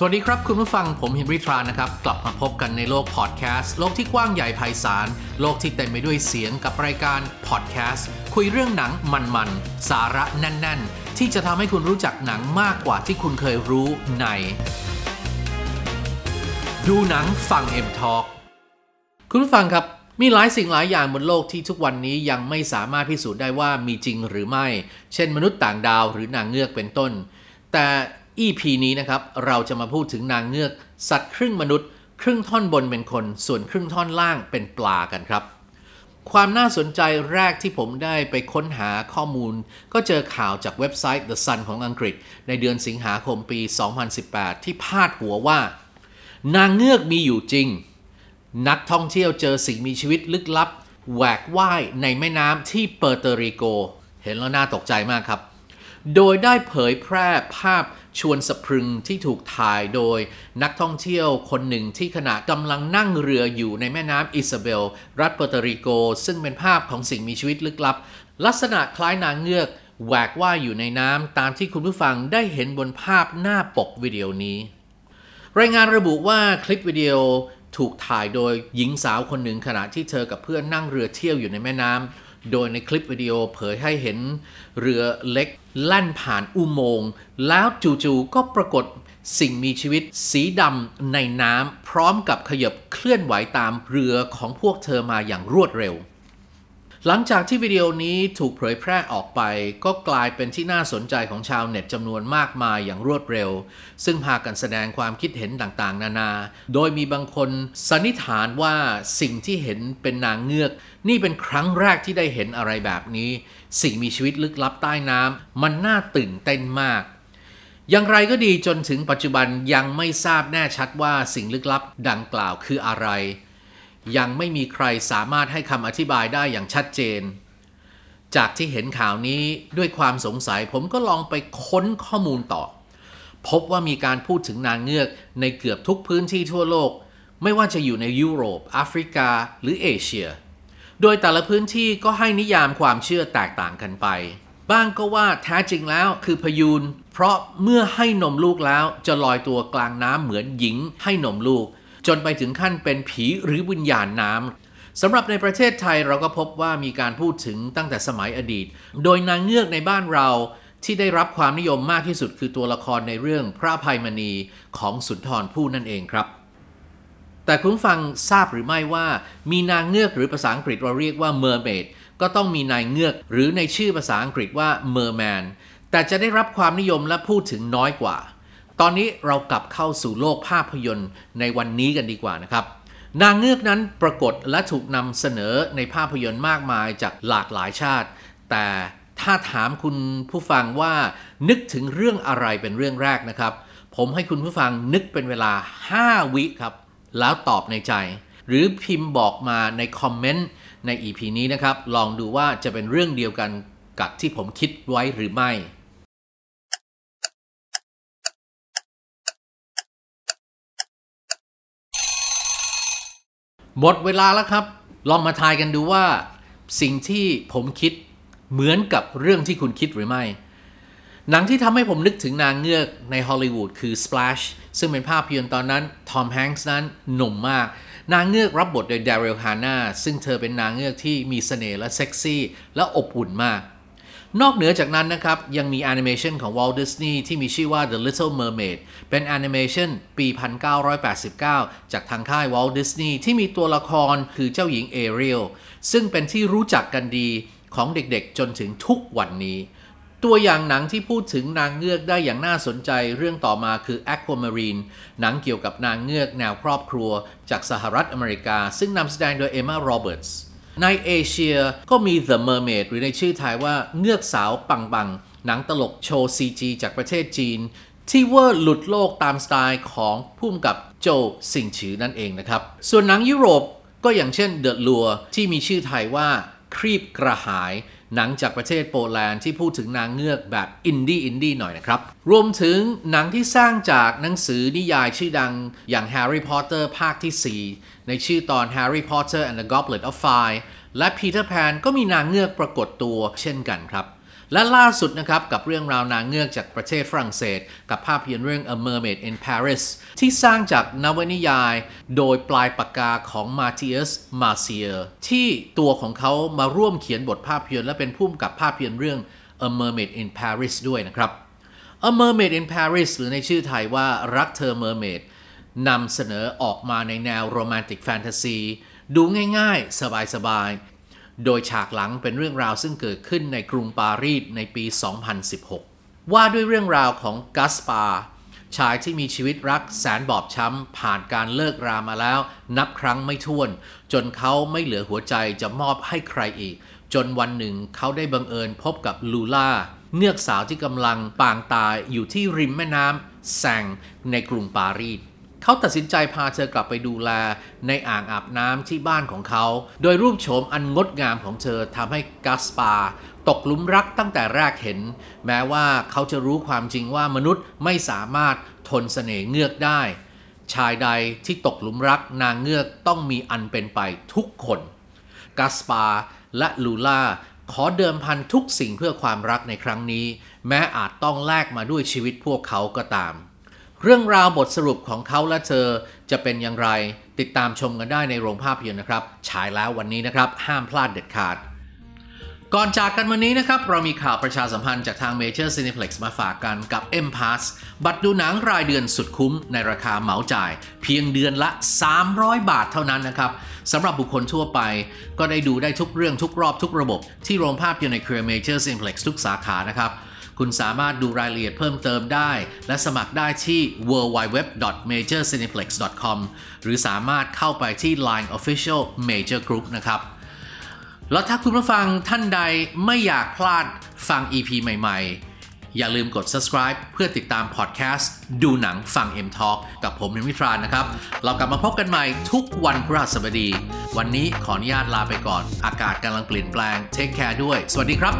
สวัสดีครับคุณผู้ฟังผมเฮนรี่ทรานะครับ กลับมาพบกันในโลกพอดแคสต์โลกที่กว้างใหญ่ไพศาล โลกที่เต็มไปด้วยเสียงกับรายการพอดแคสต์คุยเรื่องหนังมันๆ สาระแน่น ๆ ที่จะทำให้คุณรู้จักหนังมากกว่าที่คุณเคยรู้ใน ดูหนังฟัง M Talk คุณผู้ฟังครับมีหลายสิ่งหลายอย่างบนโลกที่ทุกวันนี้ยังไม่สามารถพิสูจน์ได้ว่ามีจริงหรือไม่ เช่น มนุษย์ต่างดาวหรือนางเงือกเป็นต้น แต่ EP นี้นะครับเราจะมาพูดถึงนางเงือก สัตว์ครึ่งมนุษย์ ครึ่งท่อนบนเป็นคน ส่วนครึ่งท่อนล่างเป็นปลากันครับ ความน่าสนใจแรกที่ผมได้ไปค้นหาข้อมูล ก็เจอข่าวจากเว็บไซต์ The Sun ของอังกฤษ ในเดือนสิงหาคมปี 2018 ที่พาดหัวว่า นางเงือกมีอยู่จริง นักท่องเที่ยวเจอสิ่งมีชีวิตลึกลับแหวกว่ายในแม่น้ำที่เปอร์เตริโก เห็นแล้วน่าตกใจมากครับ โดยได้เผยแพร่ภาพ ชวนสะพรึงที่ถูกถ่ายโดยนักท่องเที่ยวคนหนึ่งที่ขณะกำลังนั่งเรืออยู่ในแม่น้ำอิซาเบล รัฐเปอร์ตริโก ซึ่งเป็นภาพของสิ่งมีชีวิตลึกลับ ลักษณะคล้ายนางเงือกแหวกว่ายอยู่ในน้ำตามที่คุณผู้ฟังได้เห็นบนภาพหน้าปกวิดีโอนี้ รายงานระบุว่าคลิปวิดีโอถูกถ่ายโดยหญิงสาวคนหนึ่งขณะที่เธอกับเพื่อนนั่งเรือเที่ยวอยู่ในแม่น้ำ โดยในคลิปวิดีโอเผยให้เห็นเรือเล็กแล่นผ่านอุโมงค์แล้วจู่ๆก็ปรากฏสิ่งมีชีวิตสีดำในน้ำพร้อมกับขยับเคลื่อนไหวตามเรือของพวกเธอมาอย่างรวดเร็ว หลังจากที่วิดีโอนี้ถูกเผยแพร่ออกไป ก็กลายเป็นที่น่าสนใจของชาวเน็ตจำนวนมากมายอย่างรวดเร็ว ซึ่งพากันแสดงความคิดเห็นต่างๆ นานา โดยมีบางคนสันนิษฐานว่าสิ่งที่เห็นเป็นนางเงือก นี่เป็นครั้งแรกที่ได้เห็นอะไรแบบนี้ สิ่งมีชีวิตลึกลับใต้น้ำมันน่าตื่นเต้นมากอย่างไรก็ดีจนถึงปัจจุบันยังไม่ทราบแน่ชัดว่าสิ่งลึกลับดังกล่าวคืออะไร ยังไม่มีใครสามารถให้คำอธิบายได้อย่างชัดเจน จากที่เห็นข่าวนี้ด้วยความสงสัยผมก็ลองไปค้นข้อมูลต่อ พบว่ามีการพูดถึงนางเงือกในเกือบทุกพื้นที่ทั่วโลก ไม่ว่าจะอยู่ในยุโรปแอฟริกา หรือเอเชีย โดยแต่ละพื้นที่ก็ให้นิยามความเชื่อแตกต่างกันไป บ้างก็ว่าแท้จริงแล้วคือพยูนเพราะเมื่อให้นมลูกแล้วจะลอยตัวกลางน้ำเหมือนหญิงให้นมลูก จนไปถึงขั้นเป็นผีหรือวิญญาณน้ำสำหรับในประเทศไทยเราก็พบว่ามีการพูดถึงตั้งแต่สมัยอดีต โดยนางเงือกในบ้านเราที่ได้รับความนิยมมากที่สุดคือตัวละครในเรื่องพระภัยมณีของสุนทรภู่นั่นเองครับ แต่คุณฟังทราบหรือไม่ว่า มีนางเงือกหรือภาษาอังกฤษเราเรียกว่า mermaid ก็ต้องมีนายเงือก หรือในชื่อภาษาอังกฤษว่า merman แต่จะได้รับความนิยมและพูดถึงน้อยกว่า ตอนนี้เรากลับเข้าสู่โลกภาพยนตร์ในวันนี้กันดีกว่านะครับ นางเงือกนั้นปรากฏและถูกนำเสนอในภาพยนตร์มากมายจากหลากหลายชาติ แต่ถ้าถามคุณผู้ฟังว่านึกถึงเรื่องอะไรเป็นเรื่องแรกนะครับ ผมให้คุณผู้ฟังนึกเป็นเวลา 5 วิครับ แล้วตอบในใจ หรือพิมพ์บอกมาในคอมเมนต์ใน EP นี้นะครับ ลองดูว่าจะเป็นเรื่องเดียวกันกับที่ผมคิดไว้หรือไม่ หมดเวลาแล้วครับ ลองมาทายกันดูว่า สิ่งที่ผมคิดเหมือนกับเรื่องที่คุณคิดหรือไม่ หนังที่ทำให้ผมนึกถึงนางเงือกในฮอลลีวูดคือ Splash ซึ่งเป็นภาพยนตร์ตอนนั้น ทอมแฮงค์นั้นหนุ่มมาก นางเงือกรับบทโดยดาริลฮาน่าซึ่งเธอเป็นนางเงือกที่มีเสน่ห์และเซ็กซี่และอบอุ่นมาก นอกเหนือจากนั้นนะครับ ยังมีแอนิเมชันของ Walt Disney ที่มีชื่อว่า The Little Mermaid เป็นแอนิเมชันปี 1989 จากทางค่าย Walt Disney ที่มีตัวละครคือเจ้าหญิงเอเรียลซึ่งเป็นที่รู้จักกันดีของเด็กๆจนถึงทุกวันนี้ ตัวอย่างหนังที่พูดถึงนางเงือกได้อย่างน่าสนใจเรื่องต่อมาคือ Aquamarine หนังเกี่ยวกับนางเงือกแนวครอบครัว จากสหรัฐอเมริกา ซึ่งนำแสดงโดยเอม a าโรเบิร์ตส์ ในเอเชียก็มี The Mermaid หรือในชื่อไทยว่าเงือกสาวปังปังหนังตลกโชว์ CG จากประเทศจีน ที่เวอร์หลุดโลกตามสไตล์ของผู้กำกับโจวซิงฉือนั่นเองนะครับ ส่วนหนังยุโรปก็อย่างเช่น The Lure ที่มีชื่อไทยว่าครีบกระหาย หนังจากประเทศโปแลนด์ที่พูดถึงนางเงือกแบบอินดี้อินดี้หน่อยนะครับ รวมถึงหนังที่สร้างจากหนังสือนิยายชื่อดังอย่าง Harry Potter ภาคที่ 4 ในชื่อตอน Harry Potter and the Goblet of Fire และ Peter Pan ก็มีนางเงือกปรากฏตัวเช่นกันครับ และล่าสุดนะครับกับเรื่องราวนางเงือกจากประเทศฝรั่งเศส กับภาพยนตร์เรื่อง A Mermaid in Paris ที่สร้างจากนวนิยาย โดยปลายปากกาของมาติอัสมาเซียที่ตัวของเขามาร่วมเขียนบทภาพยนตร์และเป็นผู้กำกับภาพยนตร์เรื่อง A Mermaid in Paris ด้วยนะครับ A Mermaid in Paris หรือในชื่อไทยว่ารักเธอ Mermaid นำเสนอออกมาในแนวโรแมนติกแฟนตาซีดูง่ายๆ สบายๆ โดยฉากหลังเป็นเรื่องราวซึ่งเกิดขึ้นในกรุงปารีสในปี 2016 ว่าด้วยเรื่องราวของกัสปา ชายที่มีชีวิตรักแสนบอบช้ำ ผ่านการเลิกรามาแล้ว นับครั้งไม่ถ้วน จนเขาไม่เหลือหัวใจจะมอบให้ใครอีก จนวันหนึ่งเขาได้บังเอิญพบกับลูล่า เงือกสาวที่กำลังปางตายอยู่ที่ริมแม่น้ำแซงในกรุงปารีส เขาตัดสินใจพาเธอกลับไปดูแลในอ่างอาบน้ำที่บ้านของเขา โดยรูปโฉมอันงดงามของเธอทำให้กัสปาตกหลุมรักตั้งแต่แรกเห็น แม้ว่าเขาจะรู้ความจริงว่ามนุษย์ไม่สามารถทนเสน่ห์เงือกได้ ชายใดที่ตกหลุมรักนางเงือกต้องมีอันเป็นไปทุกคนกัสปาและลูล่าขอเดิมพันทุกสิ่งเพื่อความรักในครั้งนี้ แม้อาจต้องแลกมาด้วยชีวิตพวกเขาก็ตาม เรื่องราวบทสรุปของเขาและเธอจะเป็นอย่างไร ติดตามชมกันได้ในโรงภาพยนตร์นะครับ ฉายแล้ววันนี้นะครับ ห้ามพลาดเด็ดขาด ก่อนจากกันวันนี้นะครับ เรามีข่าวประชาสัมพันธ์จากทาง Major Cineplex มาฝากกันกับ M Pass บัตรดูหนังรายเดือนสุดคุ้มในราคาเหมาจ่าย เพียงเดือนละ 300 บาทเท่านั้นนะครับสำหรับบุคคลทั่วไป ก็ได้ดูได้ทุกเรื่องทุกรอบทุกระบบ ที่โรงภาพยนตร์ในเครือ Major Cineplex ทุกสาขานะครับ คุณสามารถดูรายละเอียดเพิ่มเติมได้ และสมัครได้ที่ www.majorcineplex.com หรือสามารถเข้าไปที่ Line Official Major Group นะครับแล้วถ้าคุณผู้ฟังท่านใดไม่อยากพลาดฟัง EP ใหม่ ๆ อย่าลืมกด subscribe เพื่อติดตามพอดแคสต์ดูหนังฟัง M Talk กับผมมิมิตรานะครับ เรากลับมาพบกันใหม่ทุกวันพฤหัสบดี วันนี้ขออนุญาตลาไปก่อน อากาศกำลังเปลี่ยนแปลงเทคแคร์ด้วย สวัสดีครับ